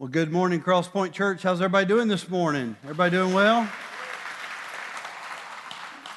Well, good morning, Cross Point Church. How's everybody doing this morning? Everybody doing well?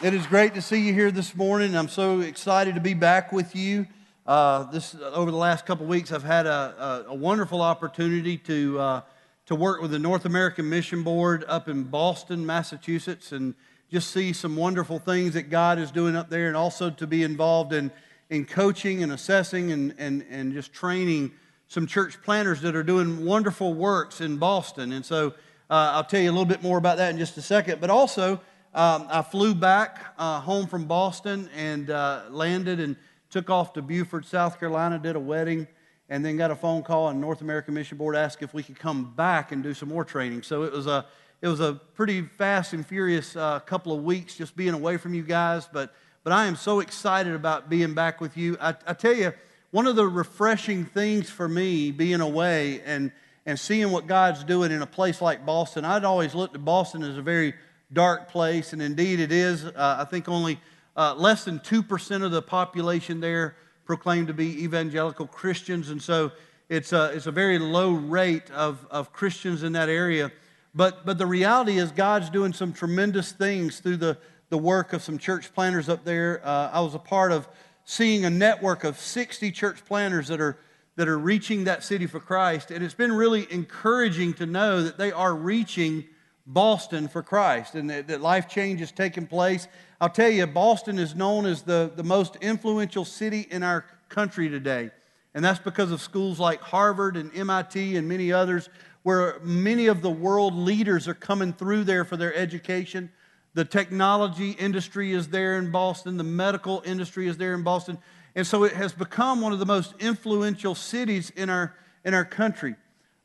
It is great to see you here this morning. I'm so excited to be back with you. Uh, this over the last couple weeks, I've had a, a, a wonderful opportunity to uh, to work with the North American Mission Board up in Boston, Massachusetts, and just see some wonderful things that God is doing up there, and also to be involved in in coaching and assessing and and, and just training some church planters that are doing wonderful works in Boston. And so uh, I'll tell you a little bit more about that in just a second. But also, um, I flew back uh, home from Boston and uh, landed and took off to Beaufort, South Carolina, did a wedding, and then got a phone call, and North American Mission Board asked if we could come back and do some more training. So it was a it was a pretty fast and furious uh, couple of weeks just being away from you guys, but but I am so excited about being back with you. I, I tell you, one of the refreshing things for me being away and, and seeing what God's doing in a place like Boston, I'd always looked at Boston as a very dark place, and indeed it is. Uh, I think only uh, less than 2% of the population there proclaim to be evangelical Christians, and so it's a, it's a very low rate of, of Christians in that area. But, but the reality is, God's doing some tremendous things through the, the work of some church planters up there. Uh, I was a part of seeing a network of 60 church planters that are, that are reaching that city for Christ. And it's been really encouraging to know that they are reaching Boston for Christ and that, that life change is taking place. I'll tell you, Boston is known as the, the most influential city in our country today. And that's because of schools like Harvard and MIT and many others, where many of the world leaders are coming through there for their education. The technology industry is there in Boston, the medical industry is there in Boston. And so it has become one of the most influential cities in our, in our country.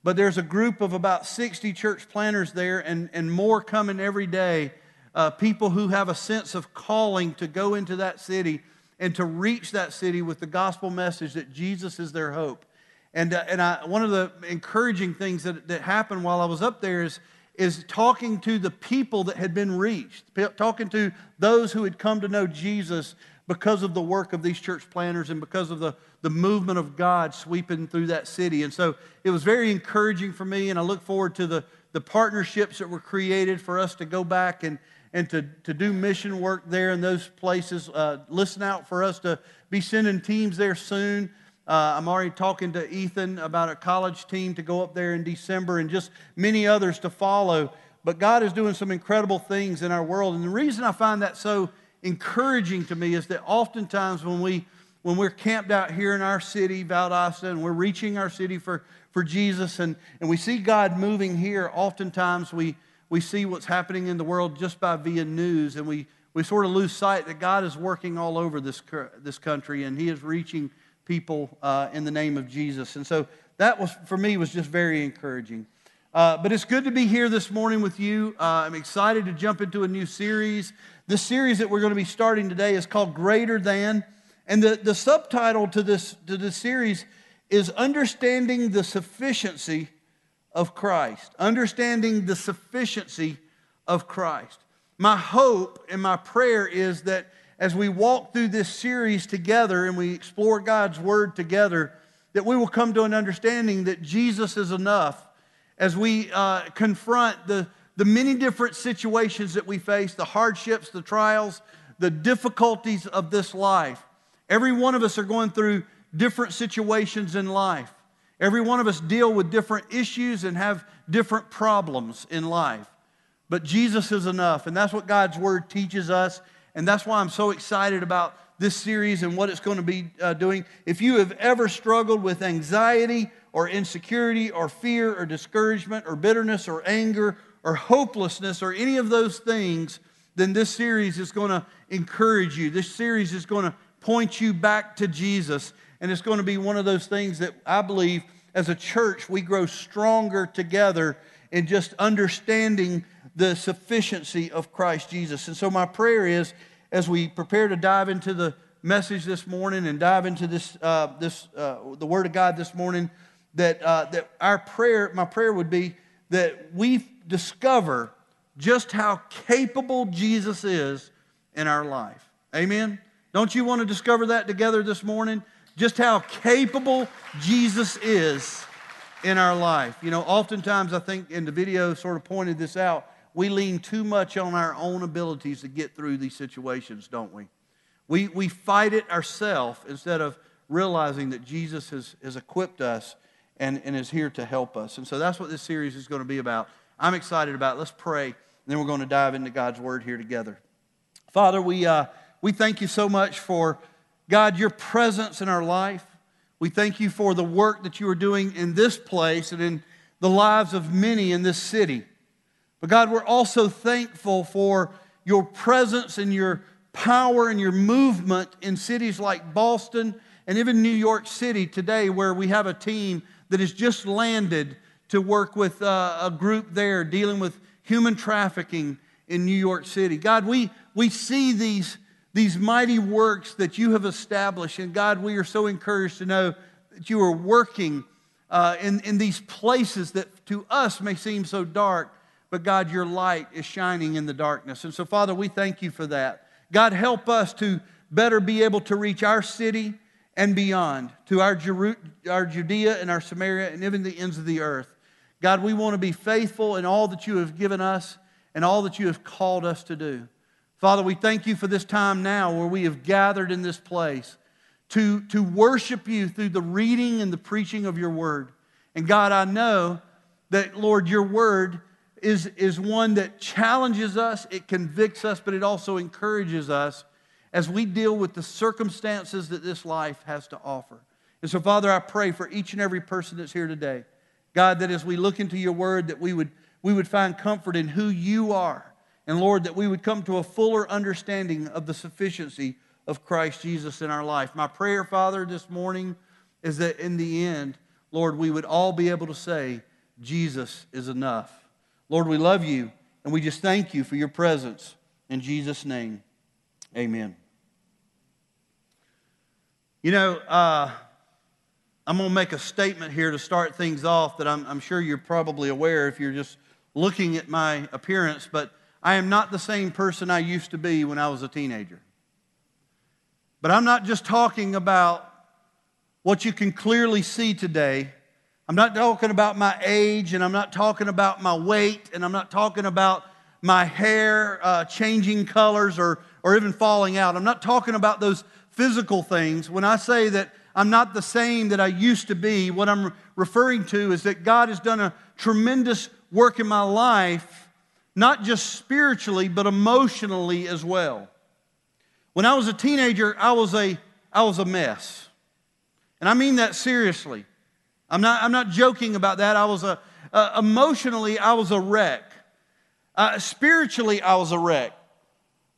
But there's a group of about 60 church planters there and, and more coming every day. Uh, people who have a sense of calling to go into that city and to reach that city with the gospel message that Jesus is their hope. And, uh, and I, one of the encouraging things that, that happened while I was up there is is talking to the people that had been reached, talking to those who had come to know Jesus because of the work of these church planners and because of the, the movement of God sweeping through that city. And so it was very encouraging for me, and I look forward to the, the partnerships that were created for us to go back and, and to, to do mission work there in those places. Uh, listen out for us to be sending teams there soon. Uh, I'm already talking to Ethan about a college team to go up there in December and just many others to follow. But God is doing some incredible things in our world. And the reason I find that so encouraging to me is that oftentimes when, we, when we're camped out here in our city, Valdosta, and we're reaching our city for, for Jesus and, and we see God moving here, oftentimes we, we see what's happening in the world just by via news. And we, we sort of lose sight that God is working all over this, this country and He is reaching people uh, in the name of Jesus. And so that was, for me, was just very encouraging. Uh, but it's good to be here this morning with you. Uh, I'm excited to jump into a new series. The series that we're going to be starting today is called Greater Than. And the, the subtitle to this, to this series is Understanding the Sufficiency of Christ. Understanding the Sufficiency of Christ. My hope and my prayer is that as we walk through this series together and we explore God's Word together, that we will come to an understanding that Jesus is enough as we uh, confront the, the many different situations that we face, the hardships, the trials, the difficulties of this life. Every one of us are going through different situations in life. Every one of us deal with different issues and have different problems in life. But Jesus is enough, and that's what God's Word teaches us and that's why I'm so excited about this series and what it's going to be uh, doing. If you have ever struggled with anxiety or insecurity or fear or discouragement or bitterness or anger or hopelessness or any of those things, then this series is going to encourage you. This series is going to point you back to Jesus. And it's going to be one of those things that I believe as a church we grow stronger together in just understanding the sufficiency of Christ Jesus. And so, my prayer is as we prepare to dive into the message this morning and dive into this, uh, this uh, the Word of God this morning, that, uh, that our prayer, my prayer would be that we discover just how capable Jesus is in our life. Amen? Don't you want to discover that together this morning? Just how capable Jesus is in our life. You know, oftentimes I think, and the video sort of pointed this out, we lean too much on our own abilities to get through these situations, don't we? We, we fight it ourselves instead of realizing that Jesus has, has equipped us and, and is here to help us. And so that's what this series is going to be about. I'm excited about it. Let's pray, and then we're going to dive into God's Word here together. Father, we, uh, we thank you so much for, God, your presence in our life. We thank you for the work that you are doing in this place and in the lives of many in this city. But God, we're also thankful for your presence and your power and your movement in cities like Boston and even New York City today, where we have a team that has just landed to work with uh, a group there dealing with human trafficking in New York City. God, we, we see these, these mighty works that you have established, and God, we are so encouraged to know that you are working uh, in, in these places that to us may seem so dark, but God, your light is shining in the darkness. And so, Father, we thank you for that. God, help us to better be able to reach our city and beyond, to our, Jeru- our Judea and our Samaria and even the ends of the earth. God, we want to be faithful in all that you have given us and all that you have called us to do. Father, we thank you for this time now where we have gathered in this place to, to worship you through the reading and the preaching of your word. And God, I know that, Lord, your word is, is one that challenges us, it convicts us, but it also encourages us as we deal with the circumstances that this life has to offer. And so, Father, I pray for each and every person that's here today. God, that as we look into your word, that we would, we would find comfort in who you are. And Lord, that we would come to a fuller understanding of the sufficiency of Christ Jesus in our life. My prayer, Father, this morning is that in the end, Lord, we would all be able to say, Jesus is enough. Lord, we love you, and we just thank you for your presence. In Jesus' name, amen. You know, uh, I'm going to make a statement here to start things off that I'm, I'm sure you're probably aware if you're just looking at my appearance, but I am not the same person I used to be when I was a teenager. But I'm not just talking about what you can clearly see today. I'm not talking about my age, and I'm not talking about my weight, and I'm not talking about my hair uh, changing colors or, or even falling out. I'm not talking about those physical things. When I say that I'm not the same that I used to be, what I'm referring to is that God has done a tremendous work in my life, not just spiritually, but emotionally as well. When I was a teenager, I was a, I was a mess. And I mean that seriously. I'm not, I'm not joking about that. I was a, uh, emotionally, I was a wreck. Uh, spiritually, I was a wreck.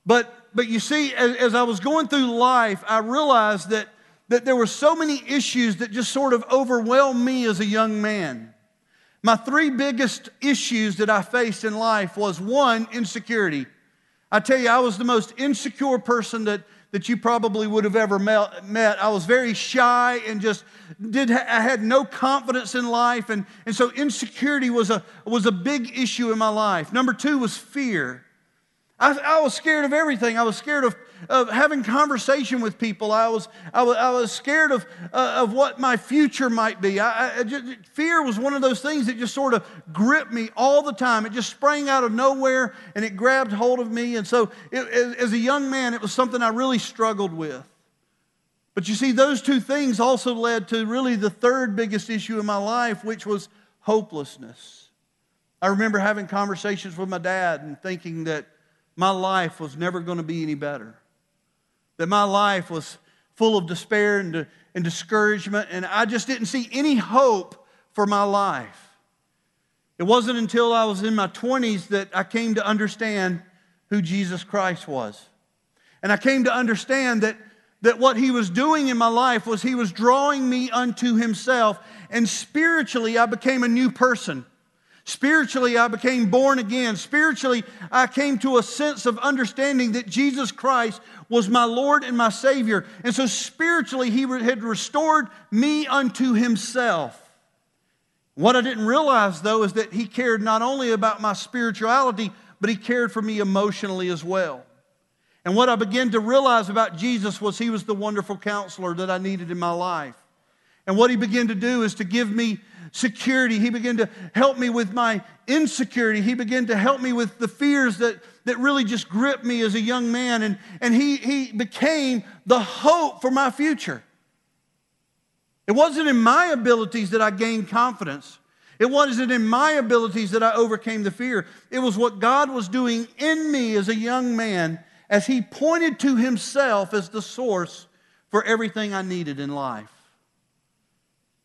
But but you see, as, as, I was going through life, I realized that, that there were so many issues that just sort of overwhelmed me as a young man. My three biggest issues that I faced in life was one, insecurity. I tell you, I was the most insecure person that, that you probably would have ever met. I was very shy and just did, I had no confidence in life. And, and so insecurity was a, was a big issue in my life. Number two was fear. I, I, was scared of everything. I was scared of, of having conversation with people. I was, I was, I was scared of, uh, of what my future might be. I, I just, fear was one of those things that just sort of gripped me all the time. It just sprang out of nowhere and it grabbed hold of me. And so, it, as a young man, it was something I really struggled with. But you see, those two things also led to really the third biggest issue in my life, which was hopelessness. I remember having conversations with my dad and thinking that my life was never going to be any better. That my life was full of despair and, and discouragement, and I just didn't see any hope for my life. It wasn't until I was in my 20s that I came to understand who Jesus Christ was. And I came to understand that, that what he was doing in my life was he was drawing me unto himself, and spiritually I became a new person. Spiritually, I became born again. Spiritually, I came to a sense of understanding that Jesus Christ was my Lord and my Savior. And so, spiritually, He had restored me unto Himself. What I didn't realize, though, is that He cared not only about my spirituality, but He cared for me emotionally as well. And what I began to realize about Jesus was He was the wonderful counselor that I needed in my life. And what He began to do is to give me security. He began to help me with my insecurity. He began to help me with the fears that, that really just gripped me as a young man. And, and he, he became the hope for my future. It wasn't in my abilities that I gained confidence. It wasn't in my abilities that I overcame the fear. It was what God was doing in me as a young man as He pointed to Himself as the source for everything I needed in life.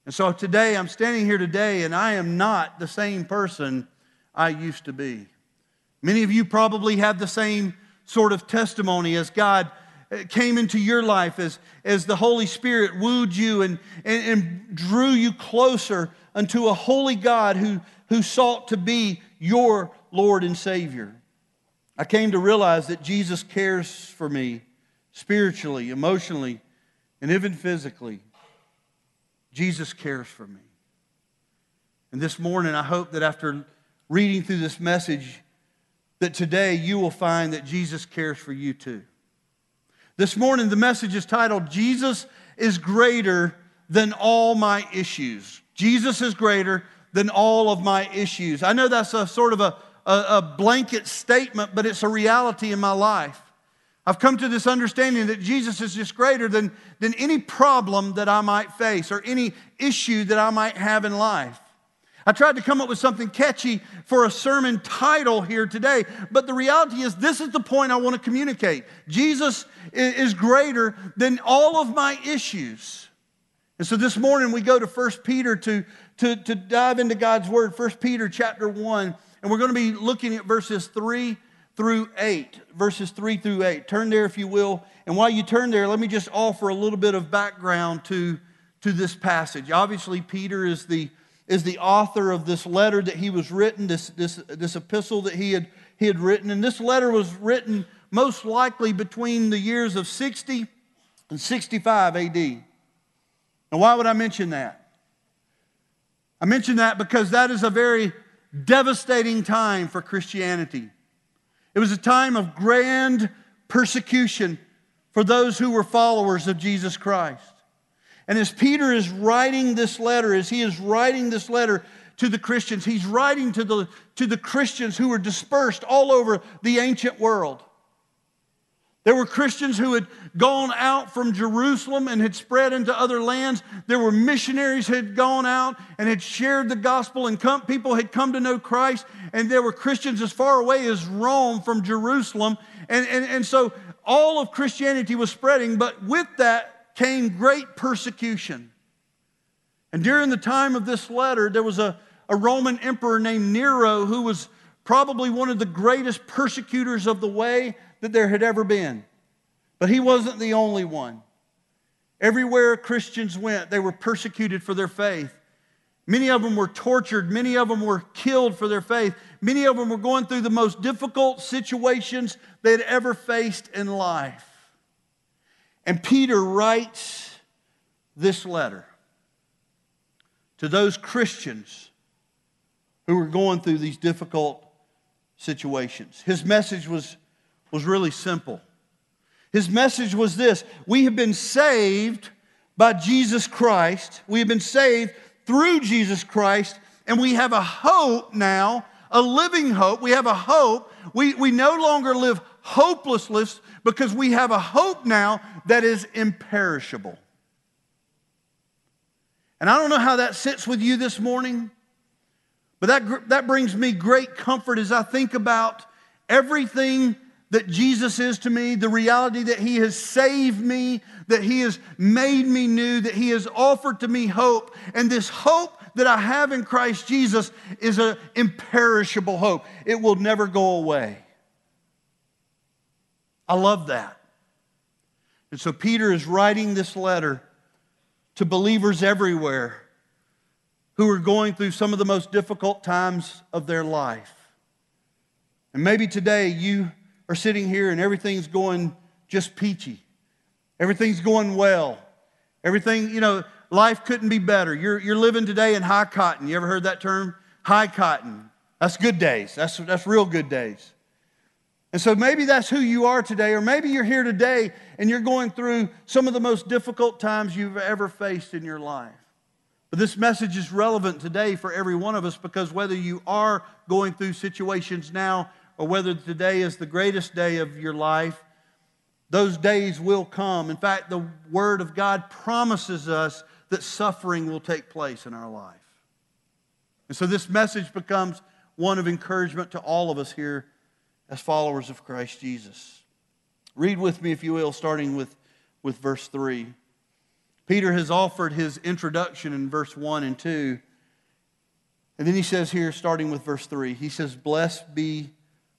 And so today, I'm standing here today, and I am not the same person I used to be. Many of you probably have the same sort of testimony as God uh, came into your life, as, as the Holy Spirit wooed you and, and, and drew you closer unto a holy God who, who sought to be your Lord and Savior. I came to realize that Jesus cares for me spiritually, emotionally, and even physically. Jesus cares for me. And this morning, I hope that after reading through this message, that today you will find that Jesus cares for you too. This morning, the message is titled, Jesus is greater than all my issues. Jesus is greater than all of my issues. I know that's a sort of a, a, a, blanket statement, but it's a reality in my life. I've come to this understanding that Jesus is just greater than, than any problem that I might face or any issue that I might have in life. I tried to come up with something catchy for a sermon title here today, but the reality is, this is the point I want to communicate. Jesus is greater than all of my issues. And so this morning we go to 1 Peter to, to, to dive into God's Word, 1 Peter chapter 1, and we're going to be looking at verses 3 through 8. Verses 3 through 8. Turn there if you will. And while you turn there, let me just offer a little bit of background to, to this passage. Obviously, Peter is the, is the author of this letter that he was written, this, this, this epistle that he had, he had written. And this letter was written most likely between the years of 60 and 65 AD. Now, why would I mention that? I mention that because that is a very devastating time for Christianity. It was a time of grand persecution for those who were followers of Jesus Christ. And as Peter is writing this letter, as he is writing this letter to the Christians, he's writing to the, to the Christians who were dispersed all over the ancient world. There were Christians who had gone out from Jerusalem and had spread into other lands. There were missionaries who had gone out and had shared the gospel, and come, people had come to know Christ. And there were Christians as far away as Rome from Jerusalem. And, and, and so all of Christianity was spreading, but with that came great persecution. And during the time of this letter, there was a, a Roman emperor named Nero who was probably one of the greatest persecutors of the way that there had ever been. But he wasn't the only one. Everywhere Christians went, they were persecuted for their faith. Many of them were tortured. Many of them were killed for their faith. Many of them were going through the most difficult situations they had ever faced in life. And Peter writes this letter to those Christians who were going through these difficult situations. His message was was really simple. His message was this We have been saved by Jesus Christ, we have been saved through Jesus Christ, and we have a hope now, a living hope. We have a hope. We, we no longer live hopelessness because we have a hope now that is imperishable. And I don't know how that sits with you this morning, but that, that brings me great comfort as I think about everything that Jesus is to me, the reality that He has saved me, that He has made me new, that He has offered to me hope. And this hope that I have in Christ Jesus is an imperishable hope, it will never go away. I love that. And so Peter is writing this letter to believers everywhere who are going through some of the most difficult times of their life. And maybe today you are sitting here and everything's going just peachy. Everything's going well. Everything, you know, life couldn't be better. You're, you're living today in high cotton. You ever heard that term? High cotton. That's good days. That's, that's real good days. And so maybe that's who you are today, or maybe you're here today and you're going through some of the most difficult times you've ever faced in your life. But this message is relevant today for every one of us because whether you are going through situations now or whether today is the greatest day of your life, those days will come. In fact, the Word of God promises us that suffering will take place in our life. And so this message becomes one of encouragement to all of us here as followers of Christ Jesus. Read with me, if you will, starting with, with verse 3. Peter has offered his introduction in verse 1 and 2. And then he says here, starting with verse 3, he says, Blessed be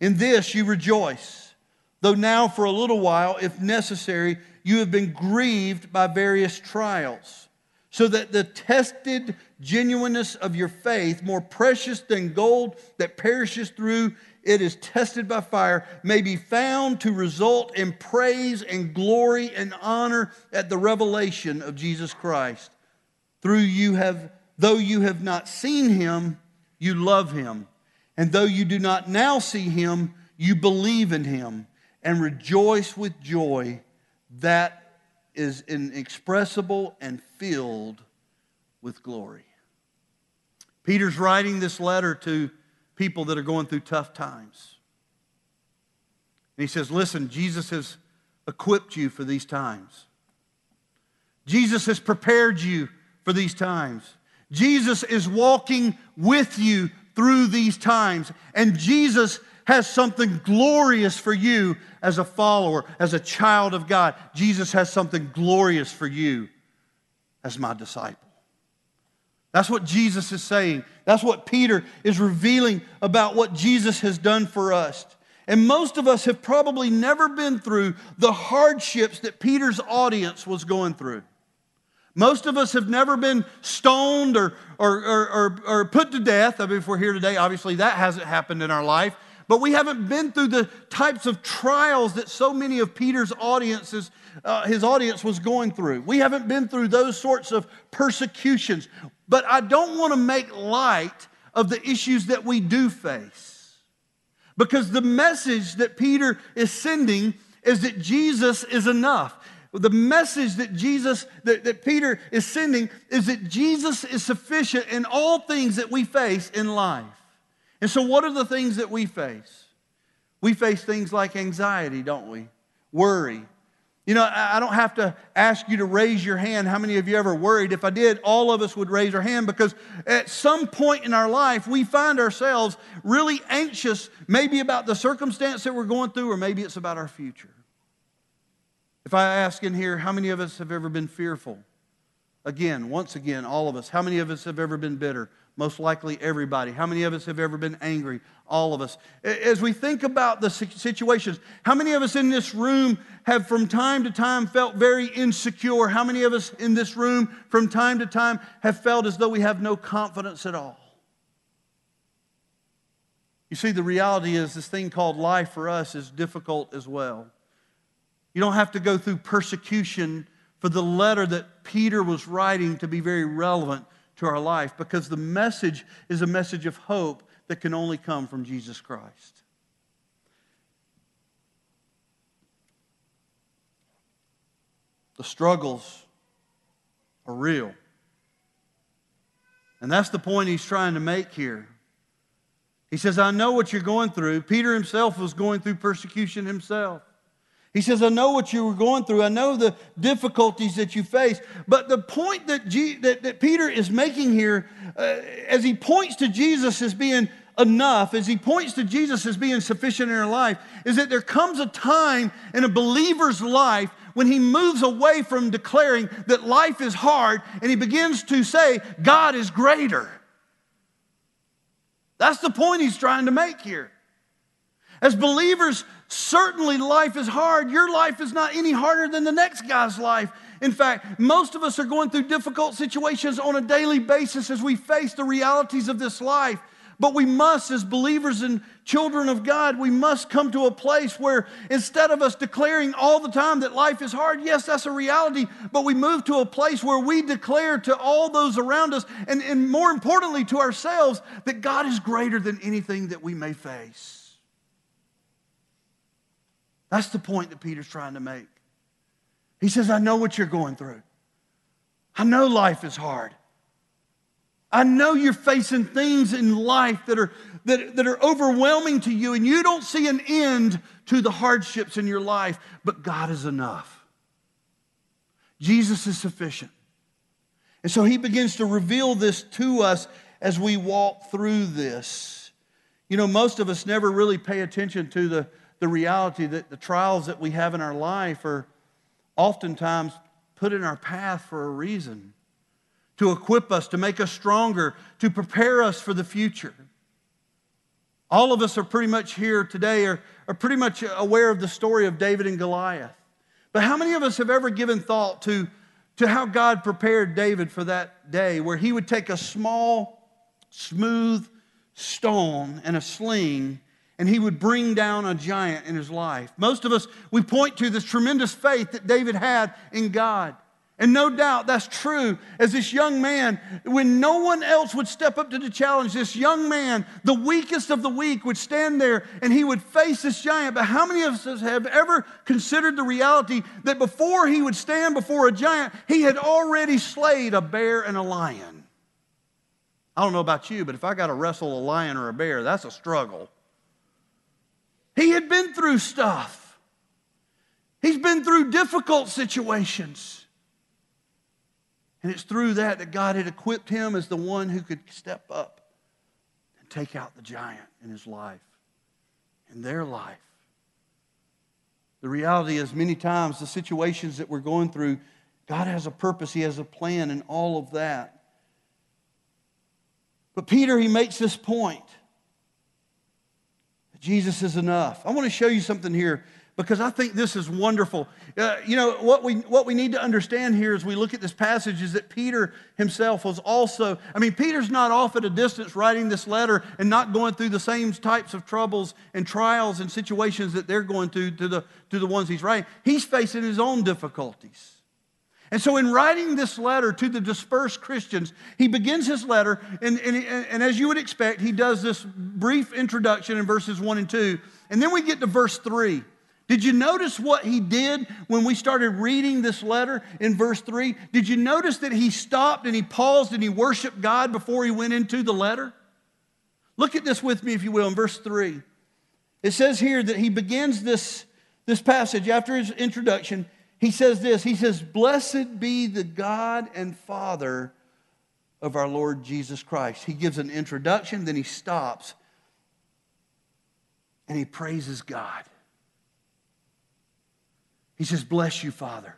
In this you rejoice, though now for a little while, if necessary, you have been grieved by various trials, so that the tested genuineness of your faith, more precious than gold that perishes through it is tested by fire, may be found to result in praise and glory and honor at the revelation of Jesus Christ. Through you have, though you have not seen him, you love him. And though you do not now see him, you believe in him and rejoice with joy that is inexpressible and filled with glory. Peter's writing this letter to people that are going through tough times. And he says, Listen, Jesus has equipped you for these times. Jesus has prepared you for these times. Jesus is walking with you through these times. And Jesus has something glorious for you as a follower, as a child of God. Jesus has something glorious for you as my disciple. That's what Jesus is saying. That's what Peter is revealing about what Jesus has done for us. And most of us have probably never been through the hardships that Peter's audience was going through. Most of us have never been stoned or, or, or, or, put to death. I mean, if we're here today, obviously that hasn't happened in our life. But we haven't been through the types of trials that so many of Peter's audiences, uh, his audience was going through. We haven't been through those sorts of persecutions. But I don't want to make light of the issues that we do face. Because the message that Peter is sending is that Jesus is enough. The message that Jesus, that, that Peter is sending is that Jesus is sufficient in all things that we face in life. And so, what are the things that we face? We face things like anxiety, don't we? Worry, you know, I don't have to ask you to raise your hand. How many of you ever worried? If I did, all of us would raise our hand because at some point in our life, we find ourselves really anxious, maybe about the circumstance that we're going through, or maybe it's about our future. If I ask in here, how many of us have ever been fearful? Again, once again, all of us. How many of us have ever been bitter? Most likely everybody. How many of us have ever been angry? All of us. As we think about the situations, how many of us in this room have from time to time felt very insecure? How many of us in this room from time to time have felt as though we have no confidence at all? You see, the reality is this thing called life for us is difficult as well. You don't have to go through persecution for the letter that Peter was writing to be very relevant to our life because the message is a message of hope that can only come from Jesus Christ. The struggles are real. And that's the point he's trying to make here. He says, I know what you're going through. Peter himself was going through persecution himself. He says, I know what you were going through. I know the difficulties that you face. But the point that, that, that, Peter is making here, uh, as he points to Jesus as being enough, as he points to Jesus as being sufficient in our life, is that there comes a time in a believer's life when he moves away from declaring that life is hard and he begins to say, God is greater. That's the point he's trying to make here. As believers, certainly life is hard. Your life is not any harder than the next guy's life. In fact, most of us are going through difficult situations on a daily basis as we face the realities of this life. But we must, as believers and children of God, we must come to a place where instead of us declaring all the time that life is hard, yes, that's a reality, but we move to a place where we declare to all those around us, and, and more importantly to ourselves, that God is greater than anything that we may face. That's the point that Peter's trying to make. He says, I know what you're going through. I know life is hard. I know you're facing things in life that are, that, that are overwhelming to you, and you don't see an end to the hardships in your life, but God is enough. Jesus is sufficient. And so he begins to reveal this to us as we walk through this. You know, most of us never really pay attention to the, the reality that the trials that we have in our life are oftentimes put in our path for a reason to equip us, to make us stronger, to prepare us for the future. All of us are pretty much here today, are, are pretty much aware of the story of David and Goliath. But how many of us have ever given thought to, to how God prepared David for that day where he would take a small, smooth stone and a sling and he would bring down a giant in his life? Most of us, we point to this tremendous faith that David had in God. And no doubt that's true as this young man, when no one else would step up to the challenge, this young man, the weakest of the weak, would stand there and he would face this giant. But how many of us have ever considered the reality that before he would stand before a giant, he had already slayed a bear and a lion? I don't know about you, but if I got to wrestle a lion or a bear, that's a struggle. He had been through stuff, he's been through difficult situations. And it's through that that God had equipped him as the one who could step up and take out the giant in his life, in their life. The reality is, many times, the situations that we're going through, God has a purpose, He has a plan, and all of that. But Peter, he makes this point Jesus is enough. I want to show you something here because I think this is wonderful. Uh, you know, what we, what we need to understand here as we look at this passage is that Peter himself was also, I mean, Peter's not off at a distance writing this letter and not going through the same types of troubles and trials and situations that they're going through to the, to the ones he's writing. He's facing his own difficulties. And so, in writing this letter to the dispersed Christians, he begins his letter, and, and, and, as you would expect, he does this brief introduction in verses 1 and 2. And then we get to verse 3. Did you notice what he did when we started reading this letter in verse 3? Did you notice that he stopped and he paused and he worshiped God before he went into the letter? Look at this with me, if you will, in verse 3. It says here that he begins this, this passage after his introduction. He says this He says, Blessed be the God and Father of our Lord Jesus Christ. He gives an introduction, then he stops and he praises God. He says, Bless you, Father.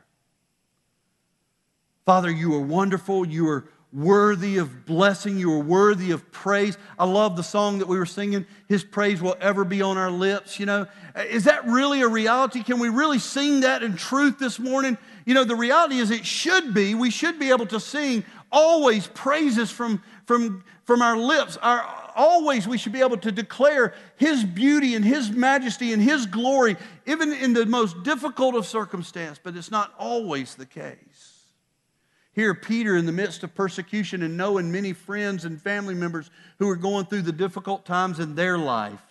Father, you are wonderful. You are worthy of blessing. You are worthy of praise. I love the song that we were singing, His praise will ever be on our lips. You know, is that really a reality? Can we really sing that in truth this morning? You know, the reality is it should be. We should be able to sing always praises from, from, from our lips. Our, always we should be able to declare His beauty and His majesty and His glory, even in the most difficult of circumstance, but it's not always the case. Here, Peter, in the midst of persecution and knowing many friends and family members who are going through the difficult times in their life,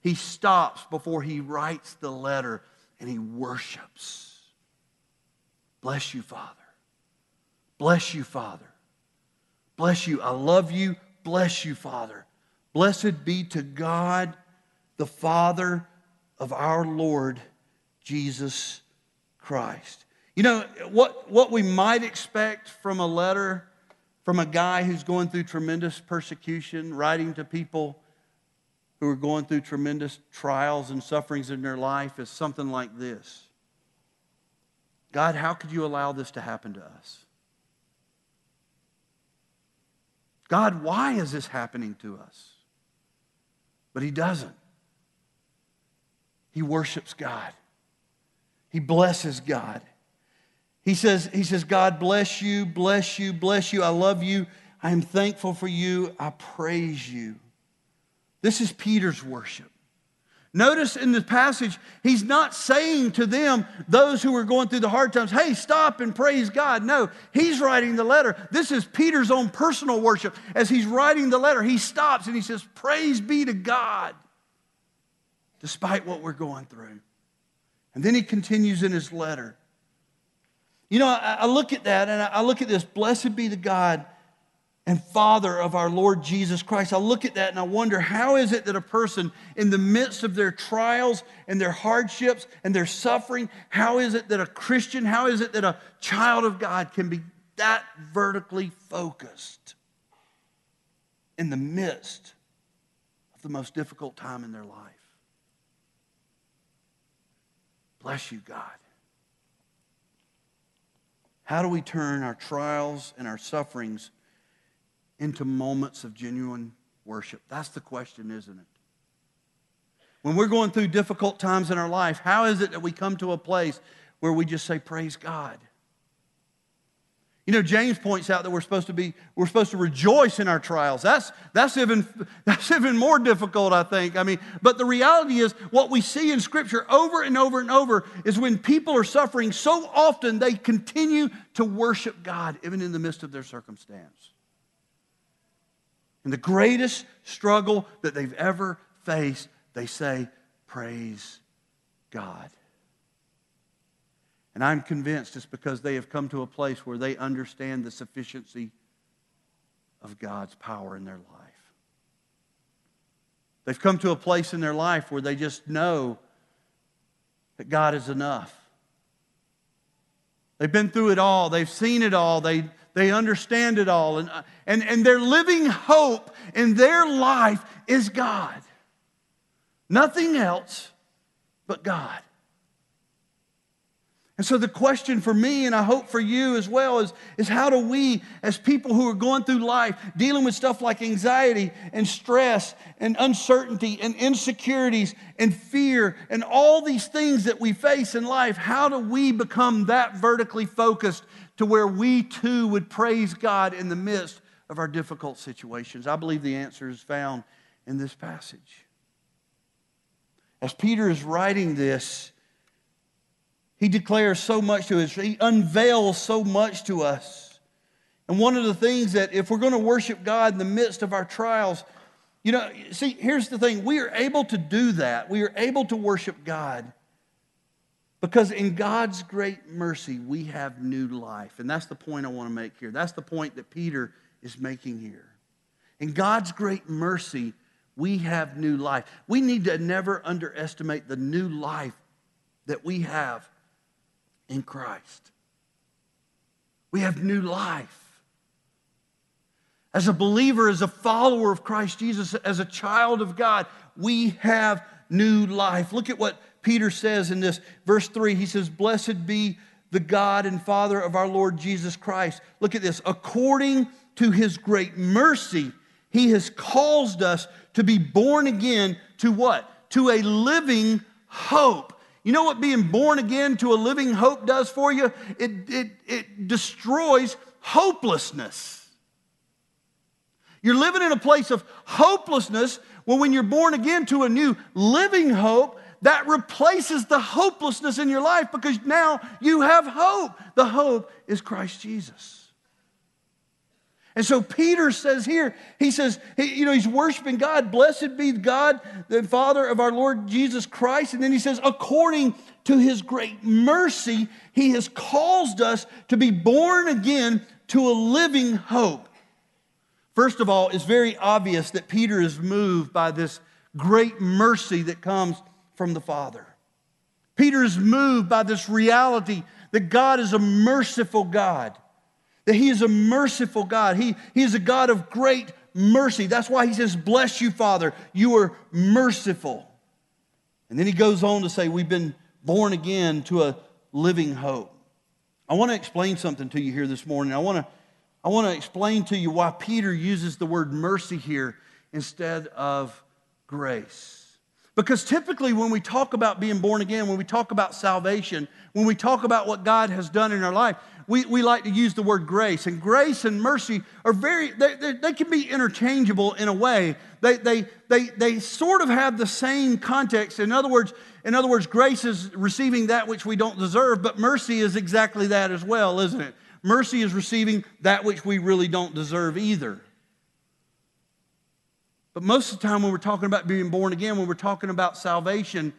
he stops before he writes the letter and he worships. Bless you, Father. Bless you, Father. Bless you. I love you. Bless you, Father. Blessed be to God, the Father of our Lord Jesus Christ. You know, what, what we might expect from a letter from a guy who's going through tremendous persecution, writing to people who are going through tremendous trials and sufferings in their life is something like this God, how could you allow this to happen to us? God, why is this happening to us? But he doesn't. He worships God, he blesses God. He says, he says, God bless you, bless you, bless you. I love you. I am thankful for you. I praise you. This is Peter's worship. Notice in the passage, he's not saying to them, those who are going through the hard times, hey, stop and praise God. No, he's writing the letter. This is Peter's own personal worship. As he's writing the letter, he stops and he says, Praise be to God, despite what we're going through. And then he continues in his letter. You know, I, I look at that and I look at this blessed be the God and Father of our Lord Jesus Christ. I look at that and I wonder how is it that a person, in the midst of their trials and their hardships and their suffering, how is it that a Christian, how is it that a child of God can be that vertically focused in the midst of the most difficult time in their life? Bless you, God. How do we turn our trials and our sufferings? into moments of genuine worship? That's the question, isn't it? When we're going through difficult times in our life, how is it that we come to a place where we just say, Praise God? You know, James points out that we're supposed to be, we're supposed to rejoice in our trials. That's, that's, even, that's even more difficult, I think. I mean, but the reality is what we see in Scripture over and over and over is when people are suffering, so often they continue to worship God, even in the midst of their circumstance. In the greatest struggle that they've ever faced, they say, Praise God. And I'm convinced it's because they have come to a place where they understand the sufficiency of God's power in their life. They've come to a place in their life where they just know that God is enough. They've been through it all, they've seen it all, they, they understand it all. And, uh, and, and their living hope in their life is God. Nothing else but God. And so the question for me, and I hope for you as well, is, is how do we, as people who are going through life, dealing with stuff like anxiety and stress and uncertainty and insecurities and fear and all these things that we face in life, how do we become that vertically focused to where we too would praise God in the midst of our difficult situations? I believe the answer is found in this passage. As Peter is writing this, he declares so much to us, he unveils so much to us. And one of the things that, if we're going to worship God in the midst of our trials, you know, see, here's the thing we are able to do that. We are able to worship God because in God's great mercy, we have new life. And that's the point I want to make here. That's the point that Peter is making here. In God's great mercy, we have new life. We need to never underestimate the new life that we have in Christ. We have new life. As a believer, as a follower of Christ Jesus, as a child of God, we have new life. Look at what Peter says in this verse 3. He says, Blessed be the God and Father of our Lord Jesus Christ. Look at this. According to his great mercy, he has caused us to be born again to what? To a living hope you know what being born again to a living hope does for you? It, it, it destroys hopelessness. You're living in a place of hopelessness. Well, when you're born again to a new living hope, that replaces the hopelessness in your life because now you have hope. The hope is Christ Jesus. And so Peter says here, he says, you know, he's worshiping God. Blessed be God, the Father of our Lord Jesus Christ. And then he says, according to his great mercy, he has caused us to be born again to a living hope. First of all, it's very obvious that Peter is moved by this great mercy that comes from the Father. Peter is moved by this reality that God is a merciful God that He is a merciful God. He, he is a God of great mercy. That's why He says, Bless you, Father. You are merciful. And then He goes on to say, We've been born again to a living hope. I want to explain something to you here this morning. I want to, I want to explain to you why Peter uses the word mercy here instead of grace. Because typically, when we talk about being born again, when we talk about salvation, when we talk about what God has done in our life, we, we like to use the word grace. And grace and mercy are very, they, they, they can be interchangeable in a way. They, they, they, they sort of have the same context. In other words, in other words, grace is receiving that which we don't deserve, but mercy is exactly that as well, isn't it? Mercy is receiving that which we really don't deserve either. But most of the time, when we're talking about being born again, when we're talking about salvation,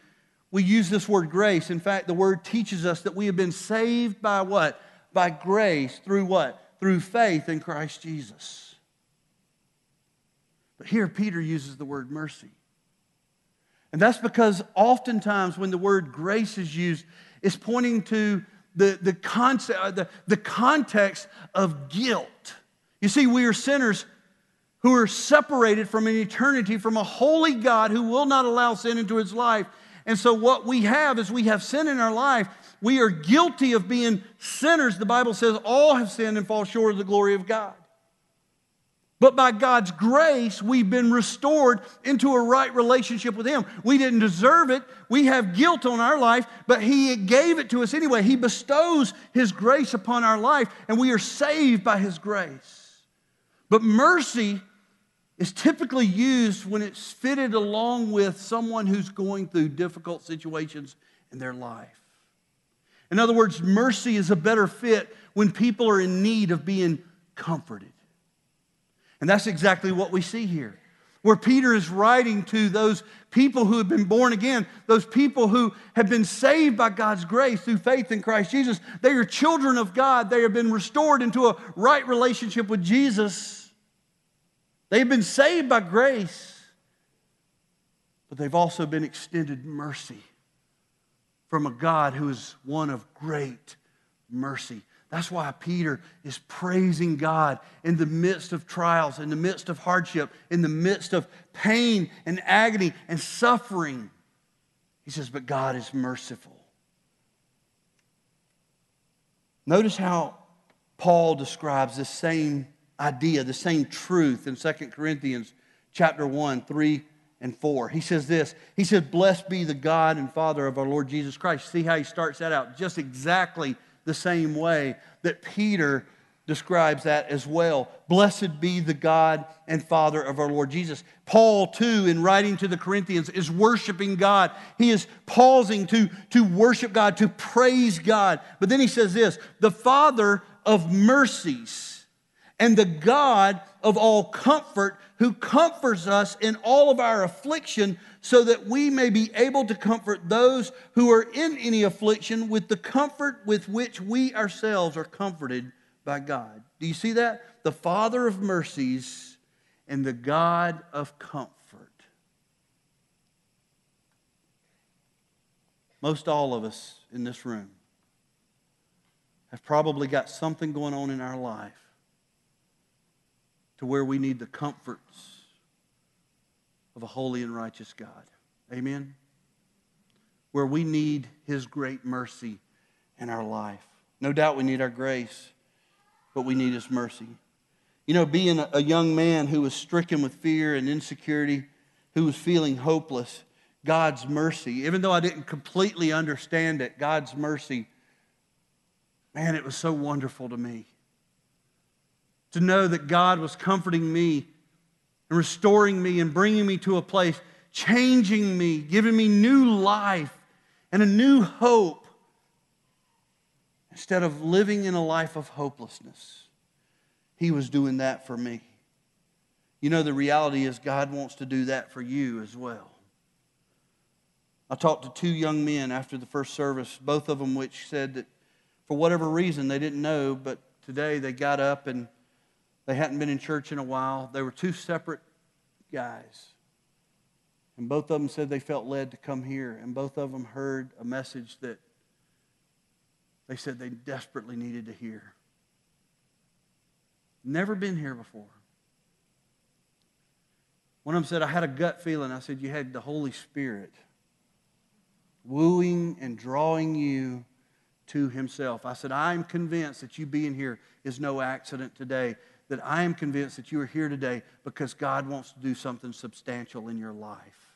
we use this word grace. In fact, the word teaches us that we have been saved by what? By grace through what? Through faith in Christ Jesus. But here, Peter uses the word mercy. And that's because oftentimes when the word grace is used, it's pointing to the, the, concept, uh, the, the context of guilt. You see, we are sinners who are separated from an eternity from a holy God who will not allow sin into his life. And so, what we have is we have sin in our life. We are guilty of being sinners. The Bible says all have sinned and fall short of the glory of God. But by God's grace, we've been restored into a right relationship with Him. We didn't deserve it. We have guilt on our life, but He gave it to us anyway. He bestows His grace upon our life, and we are saved by His grace. But mercy is typically used when it's fitted along with someone who's going through difficult situations in their life. In other words, mercy is a better fit when people are in need of being comforted. And that's exactly what we see here. Where Peter is writing to those people who have been born again, those people who have been saved by God's grace through faith in Christ Jesus. They are children of God. They have been restored into a right relationship with Jesus. They've been saved by grace, but they've also been extended mercy from a God who is one of great mercy. That's why Peter is praising God in the midst of trials, in the midst of hardship, in the midst of pain and agony and suffering. He says, But God is merciful. Notice how Paul describes this same idea, the same truth in 2 Corinthians chapter 1, 3 and 4. He says this. He says, Blessed be the God and Father of our Lord Jesus Christ. See how he starts that out? Just exactly the same way that Peter describes that as well. Blessed be the God and Father of our Lord Jesus. Paul, too, in writing to the Corinthians, is worshiping God. He is pausing to, to worship God, to praise God. But then he says this the Father of mercies and the God of all comfort, who comforts us in all of our affliction, so that we may be able to comfort those who are in any affliction with the comfort with which we ourselves are comforted by God. Do you see that? The Father of mercies and the God of comfort. Most all of us in this room have probably got something going on in our life to where we need the comforts of a holy and righteous God. Amen? Where we need His great mercy in our life. No doubt we need our grace, but we need His mercy. You know, being a young man who was stricken with fear and insecurity, who was feeling hopeless, God's mercy, even though I didn't completely understand it, God's mercy, man, it was so wonderful to me to know that God was comforting me and restoring me and bringing me to a place, changing me, giving me new life and a new hope instead of living in a life of hopelessness. He was doing that for me. You know, the reality is God wants to do that for you as well. I talked to two young men after the first service, both of them which said that for whatever reason they didn't know, but today they got up and they hadn't been in church in a while. They were two separate guys. And both of them said they felt led to come here. And both of them heard a message that they said they desperately needed to hear. Never been here before. One of them said, I had a gut feeling. I said, You had the Holy Spirit wooing and drawing you to Himself. I said, I'm convinced that you being here is no accident today that I am convinced that you are here today because God wants to do something substantial in your life.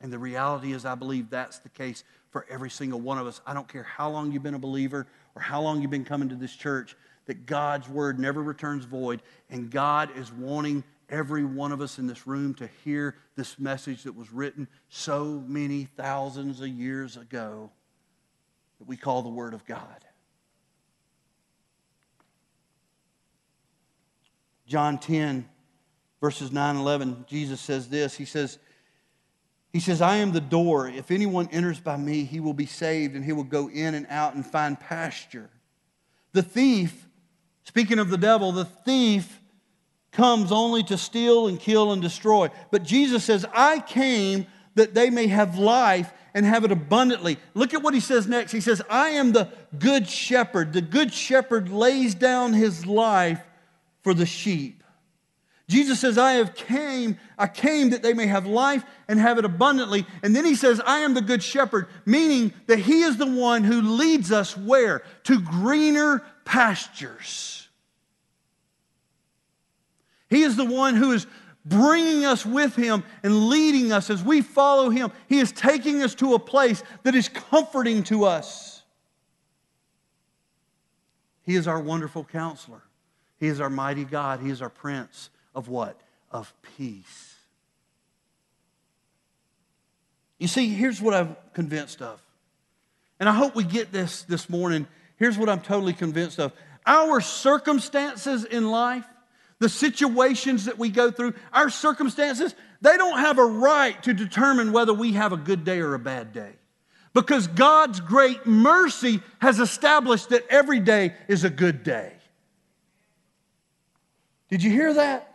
And the reality is, I believe that's the case for every single one of us. I don't care how long you've been a believer or how long you've been coming to this church, that God's word never returns void. And God is wanting every one of us in this room to hear this message that was written so many thousands of years ago that we call the Word of God. John 10, verses 9 11, Jesus says this. He says, he says, I am the door. If anyone enters by me, he will be saved, and he will go in and out and find pasture. The thief, speaking of the devil, the thief comes only to steal and kill and destroy. But Jesus says, I came that they may have life and have it abundantly. Look at what he says next. He says, I am the good shepherd. The good shepherd lays down his life for the sheep. Jesus says, I have came, I came that they may have life and have it abundantly. And then he says, I am the good shepherd, meaning that he is the one who leads us where? To greener pastures. He is the one who is bringing us with him and leading us as we follow him. He is taking us to a place that is comforting to us. He is our wonderful counselor. He is our mighty God. He is our prince of what? Of peace. You see, here's what I'm convinced of. And I hope we get this this morning. Here's what I'm totally convinced of. Our circumstances in life, the situations that we go through, our circumstances, they don't have a right to determine whether we have a good day or a bad day. Because God's great mercy has established that every day is a good day. Did you hear that?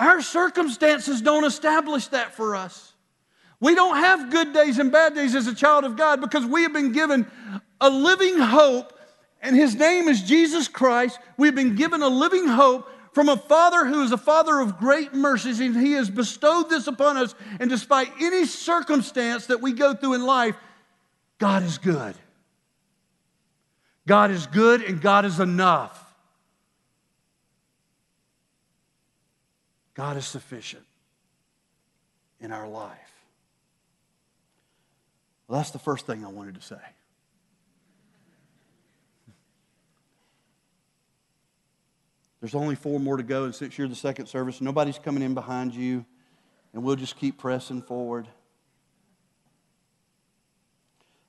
Our circumstances don't establish that for us. We don't have good days and bad days as a child of God because we have been given a living hope, and His name is Jesus Christ. We've been given a living hope from a Father who is a Father of great mercies, and He has bestowed this upon us. And despite any circumstance that we go through in life, God is good. God is good, and God is enough. God is sufficient in our life. Well, that's the first thing I wanted to say. There's only four more to go, and since you're the second service, nobody's coming in behind you, and we'll just keep pressing forward.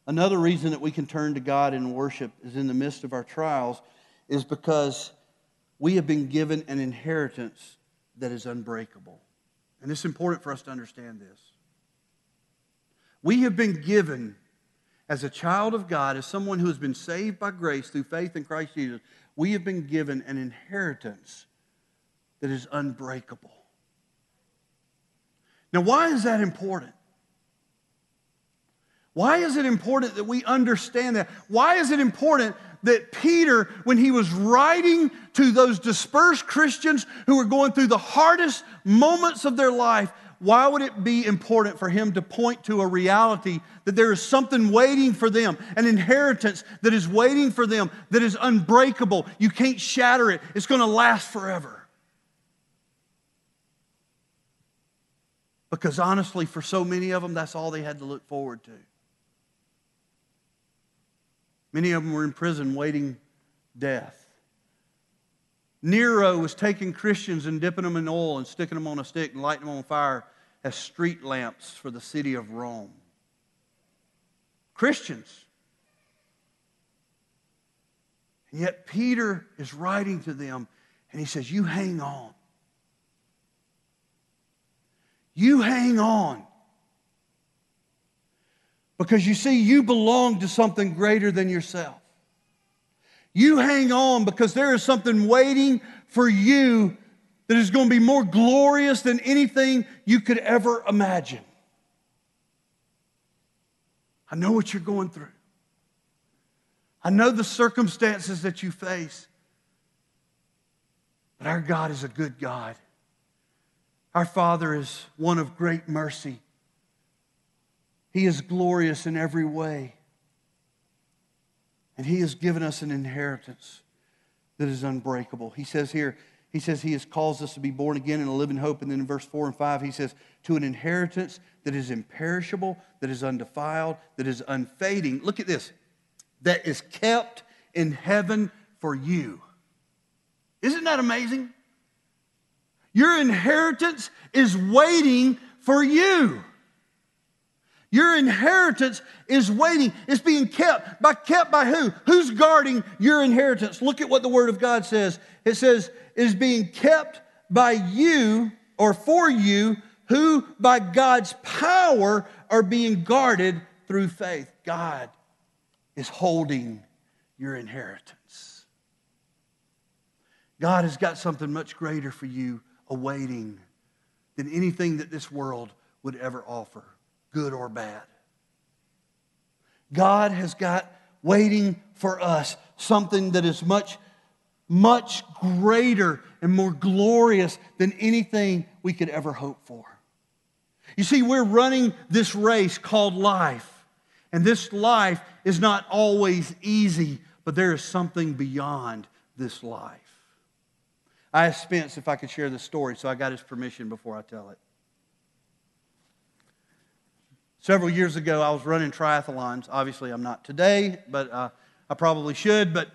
Another reason that we can turn to God in worship is in the midst of our trials, is because we have been given an inheritance that is unbreakable. And it's important for us to understand this. We have been given, as a child of God, as someone who has been saved by grace through faith in Christ Jesus, we have been given an inheritance that is unbreakable. Now, why is that important? Why is it important that we understand that? Why is it important that Peter, when he was writing to those dispersed Christians who were going through the hardest moments of their life, why would it be important for him to point to a reality that there is something waiting for them, an inheritance that is waiting for them, that is unbreakable? You can't shatter it, it's going to last forever. Because honestly, for so many of them, that's all they had to look forward to. Many of them were in prison waiting death. Nero was taking Christians and dipping them in oil and sticking them on a stick and lighting them on fire as street lamps for the city of Rome. Christians. And yet Peter is writing to them and he says, You hang on. You hang on. Because you see, you belong to something greater than yourself. You hang on because there is something waiting for you that is going to be more glorious than anything you could ever imagine. I know what you're going through. I know the circumstances that you face. But our God is a good God. Our Father is one of great mercy. He is glorious in every way. And He has given us an inheritance that is unbreakable. He says here, He says he has caused us to be born again in a living hope. And then in verse 4 and 5, he says, to an inheritance that is imperishable, that is undefiled, that is unfading. Look at this that is kept in heaven for you. Isn't that amazing? Your inheritance is waiting for you. Your inheritance is waiting. It's being kept. By kept by who? Who's guarding your inheritance? Look at what the Word of God says. It says, is being kept by you or for you who by God's power are being guarded through faith. God is holding your inheritance. God has got something much greater for you awaiting than anything that this world would ever offer good or bad. God has got waiting for us something that is much, much greater and more glorious than anything we could ever hope for. You see, we're running this race called life, and this life is not always easy, but there is something beyond this life. I asked Spence if I could share this story, so I got his permission before I tell it. Several years ago, I was running triathlons. Obviously, I'm not today, but uh, I probably should. But,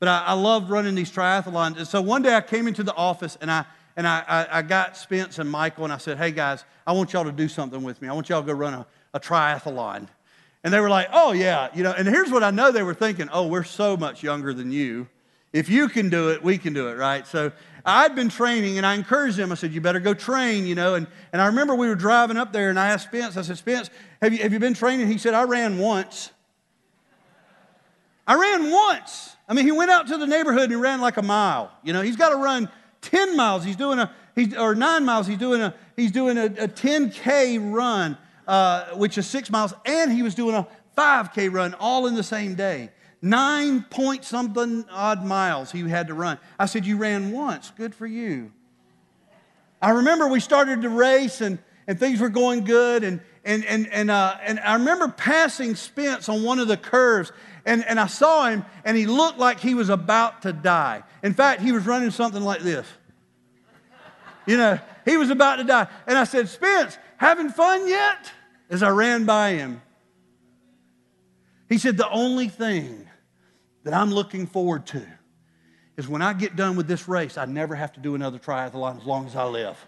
but I, I loved running these triathlons. And so one day I came into the office and I, and I, I, I, got Spence and Michael and I said, hey guys, I want y'all to do something with me. I want y'all to go run a, a triathlon. And they were like, oh yeah, you know, and here's what I know they were thinking, oh, we're so much younger than you. If you can do it, we can do it, right? So I'd been training and I encouraged them. I said, You better go train, you know. And, and I remember we were driving up there and I asked Spence, I said, Spence, have you, have you been training? He said, I ran once. I ran once. I mean, he went out to the neighborhood and he ran like a mile. You know, he's got to run 10 miles. He's doing a, he's, or nine miles. He's doing a, he's doing a, a 10K run, uh, which is six miles. And he was doing a 5K run all in the same day. Nine point something odd miles he had to run. I said, You ran once. Good for you. I remember we started to race and, and things were going good. And, and, and, and, uh, and I remember passing Spence on one of the curves. And, and I saw him and he looked like he was about to die. In fact, he was running something like this. You know, he was about to die. And I said, Spence, having fun yet? As I ran by him. He said, The only thing that I'm looking forward to is when I get done with this race, I never have to do another triathlon as long as I live.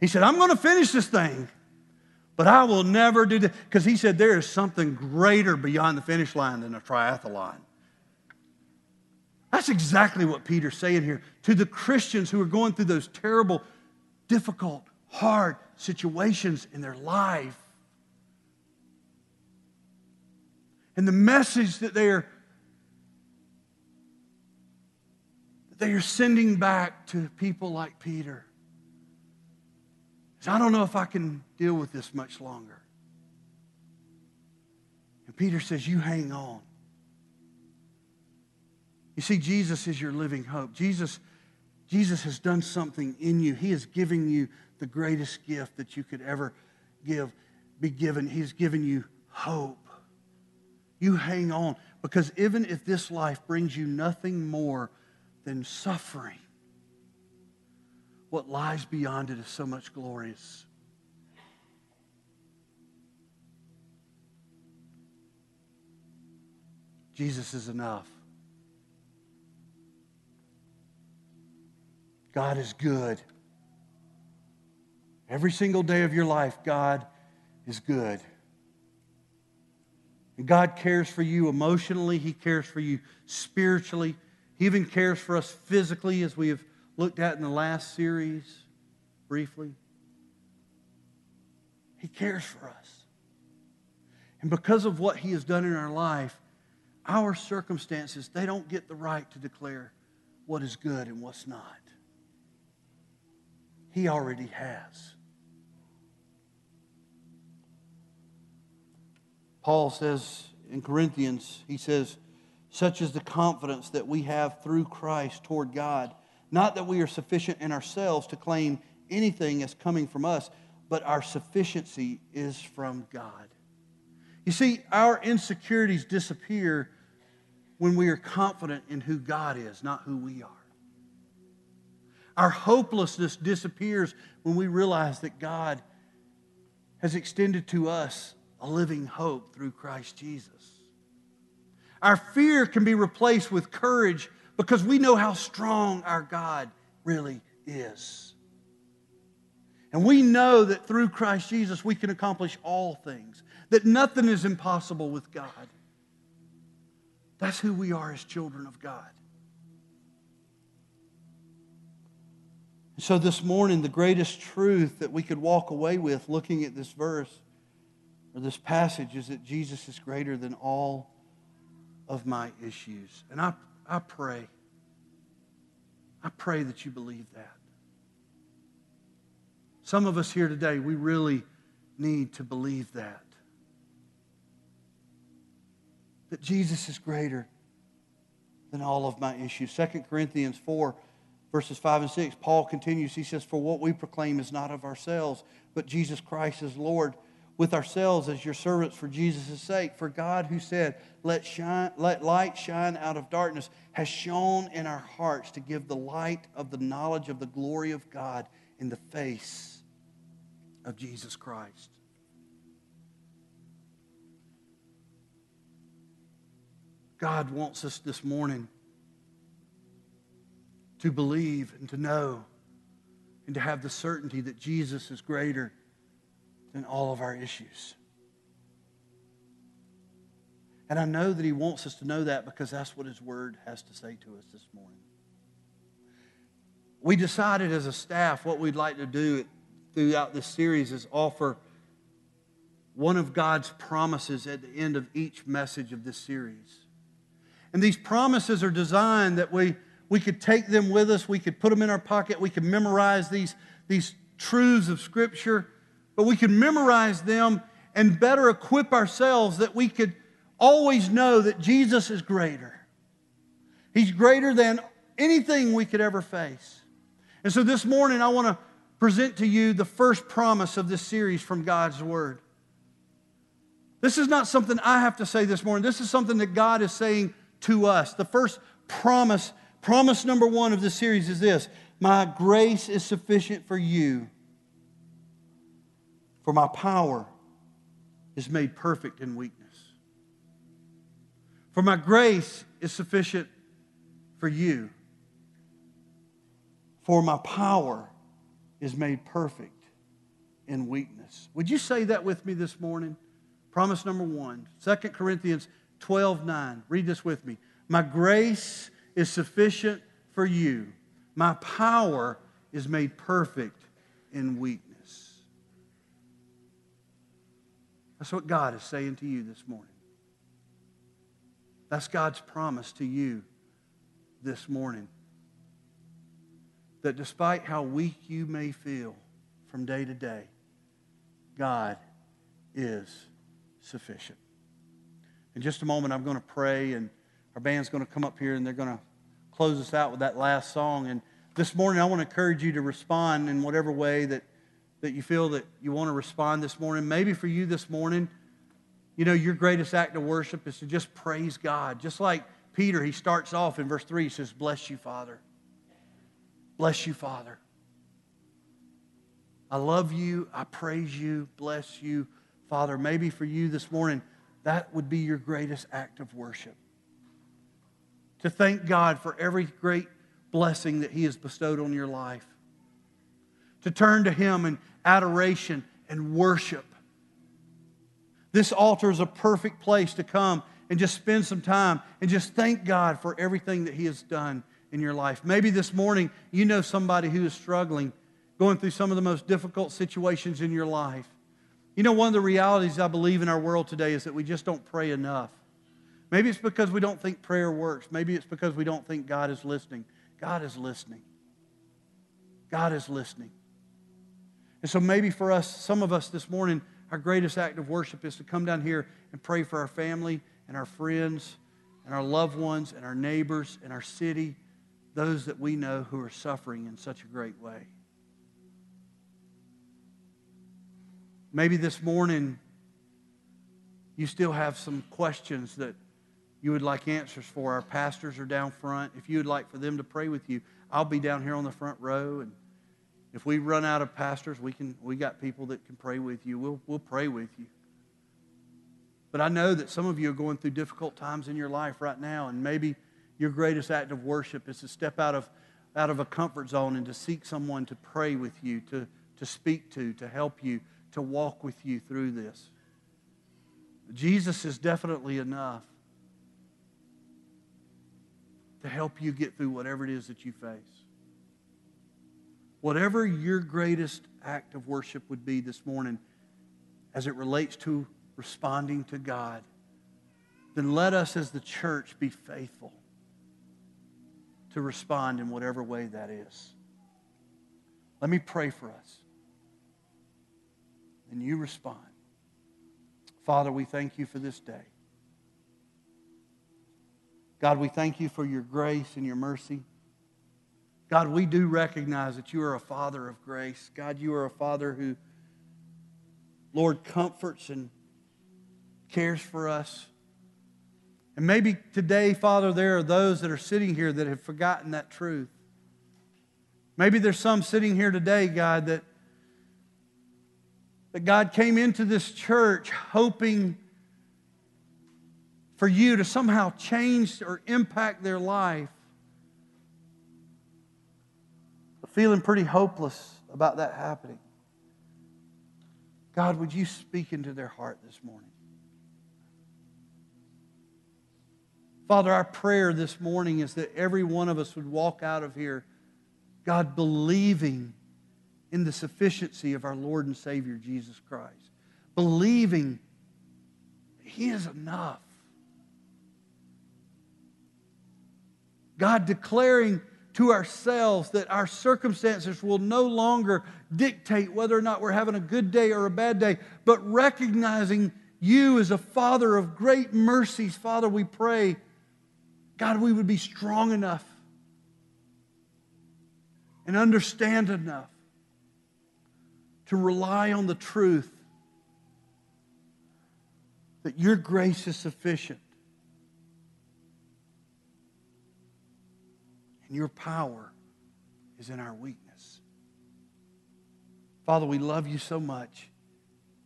He said, I'm going to finish this thing, but I will never do that. Because he said, there is something greater beyond the finish line than a triathlon. That's exactly what Peter's saying here to the Christians who are going through those terrible, difficult, hard situations in their life. and the message that they are that they are sending back to people like Peter I don't know if I can deal with this much longer. And Peter says, You hang on. You see, Jesus is your living hope. Jesus, Jesus has done something in you. He is giving you the greatest gift that you could ever give, be given. He's given you hope. You hang on because even if this life brings you nothing more than suffering, what lies beyond it is so much glorious. Jesus is enough. God is good. Every single day of your life, God is good. And God cares for you emotionally, He cares for you spiritually, He even cares for us physically, as we have looked at in the last series briefly. He cares for us. And because of what He has done in our life, our circumstances, they don't get the right to declare what is good and what's not. He already has. Paul says in Corinthians, he says, such is the confidence that we have through Christ toward God. Not that we are sufficient in ourselves to claim anything as coming from us, but our sufficiency is from God. You see, our insecurities disappear when we are confident in who God is, not who we are. Our hopelessness disappears when we realize that God has extended to us a living hope through Christ Jesus. Our fear can be replaced with courage because we know how strong our God really is. And we know that through Christ Jesus we can accomplish all things, that nothing is impossible with God. That's who we are as children of God. And So, this morning, the greatest truth that we could walk away with looking at this verse or this passage is that Jesus is greater than all of my issues. And I, I pray, I pray that you believe that. Some of us here today, we really need to believe that. That Jesus is greater than all of my issues. 2 Corinthians 4 verses 5 and 6, Paul continues. He says, For what we proclaim is not of ourselves, but Jesus Christ is Lord, with ourselves as your servants for Jesus' sake. For God, who said, let, shine, let light shine out of darkness, has shone in our hearts to give the light of the knowledge of the glory of God in the face of Jesus Christ. God wants us this morning to believe and to know and to have the certainty that Jesus is greater than all of our issues. And I know that He wants us to know that because that's what His Word has to say to us this morning. We decided as a staff what we'd like to do throughout this series is offer one of God's promises at the end of each message of this series. And these promises are designed that we we could take them with us. We could put them in our pocket. We could memorize these, these truths of Scripture. But we could memorize them and better equip ourselves that we could always know that Jesus is greater. He's greater than anything we could ever face. And so this morning, I want to present to you the first promise of this series from God's Word. This is not something I have to say this morning. This is something that God is saying to us. The first promise Promise number one of this series is this My grace is sufficient for you, for my power is made perfect in weakness. For my grace is sufficient for you, for my power is made perfect in weakness. Would you say that with me this morning? Promise number one, 2 Corinthians 12 9. Read this with me. My grace is sufficient for you. My power is made perfect in weakness. That's what God is saying to you this morning. That's God's promise to you this morning. That despite how weak you may feel from day to day, God is sufficient. In just a moment, I'm going to pray and our band's going to come up here and they're going to close us out with that last song. And this morning, I want to encourage you to respond in whatever way that, that you feel that you want to respond this morning. Maybe for you this morning, you know, your greatest act of worship is to just praise God. Just like Peter, he starts off in verse 3, he says, Bless you, Father. Bless you, Father. I love you. I praise you. Bless you, Father. Maybe for you this morning, that would be your greatest act of worship to thank God for every great blessing that He has bestowed on your life, to turn to Him in adoration and worship. This altar is a perfect place to come and just spend some time and just thank God for everything that He has done in your life. Maybe this morning you know somebody who is struggling, going through some of the most difficult situations in your life. You know, one of the realities I believe in our world today is that we just don't pray enough. Maybe it's because we don't think prayer works. Maybe it's because we don't think God is listening. God is listening. God is listening. And so maybe for us, some of us this morning, our greatest act of worship is to come down here and pray for our family and our friends and our loved ones and our neighbors and our city, those that we know who are suffering in such a great way. Maybe this morning you still have some questions that you would like answers for, our pastors are down front. If you would like for them to pray with you, I'll be down here on the front row. And if we run out of pastors, we, can, we got people that can pray with you. We'll, we'll pray with you. But I know that some of you are going through difficult times in your life right now, and maybe your greatest act of worship is to step out of, out of a comfort zone and to seek someone to pray with you, to, to speak to, to help you, to walk with you through this. Jesus is definitely enough to help you get through whatever it is that you face. Whatever your greatest act of worship would be this morning as it relates to responding to God, then let us as the church be faithful to respond in whatever way that is. Let me pray for us. And you respond. Father, we thank you for this day. God, we thank you for your grace and your mercy. God, we do recognize that you are a Father of grace. God, you are a Father who, Lord, comforts and cares for us. And maybe today, Father, there are those that are sitting here that have forgotten that truth. Maybe there's some sitting here today, God, that, that God came into this church hoping for you to somehow change or impact their life, feeling pretty hopeless about that happening. God, would you speak into their heart this morning? Father, our prayer this morning is that every one of us would walk out of here, God, believing in the sufficiency of our Lord and Savior, Jesus Christ, believing He is enough. God, declaring to ourselves that our circumstances will no longer dictate whether or not we're having a good day or a bad day, but recognizing you as a Father of great mercies. Father, we pray God, we would be strong enough and understand enough to rely on the truth that your grace is sufficient and your power is in our weakness. Father, we love you so much.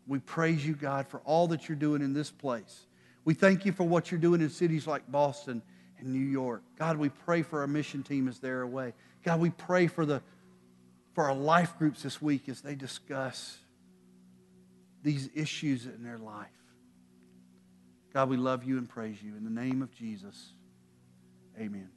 We praise you, God, for all that you're doing in this place. We thank you for what you're doing in cities like Boston and New York. God, we pray for our mission team as they're away. God, we pray for, the, for our life groups this week as they discuss these issues in their life. God, we love you and praise you. In the name of Jesus, amen.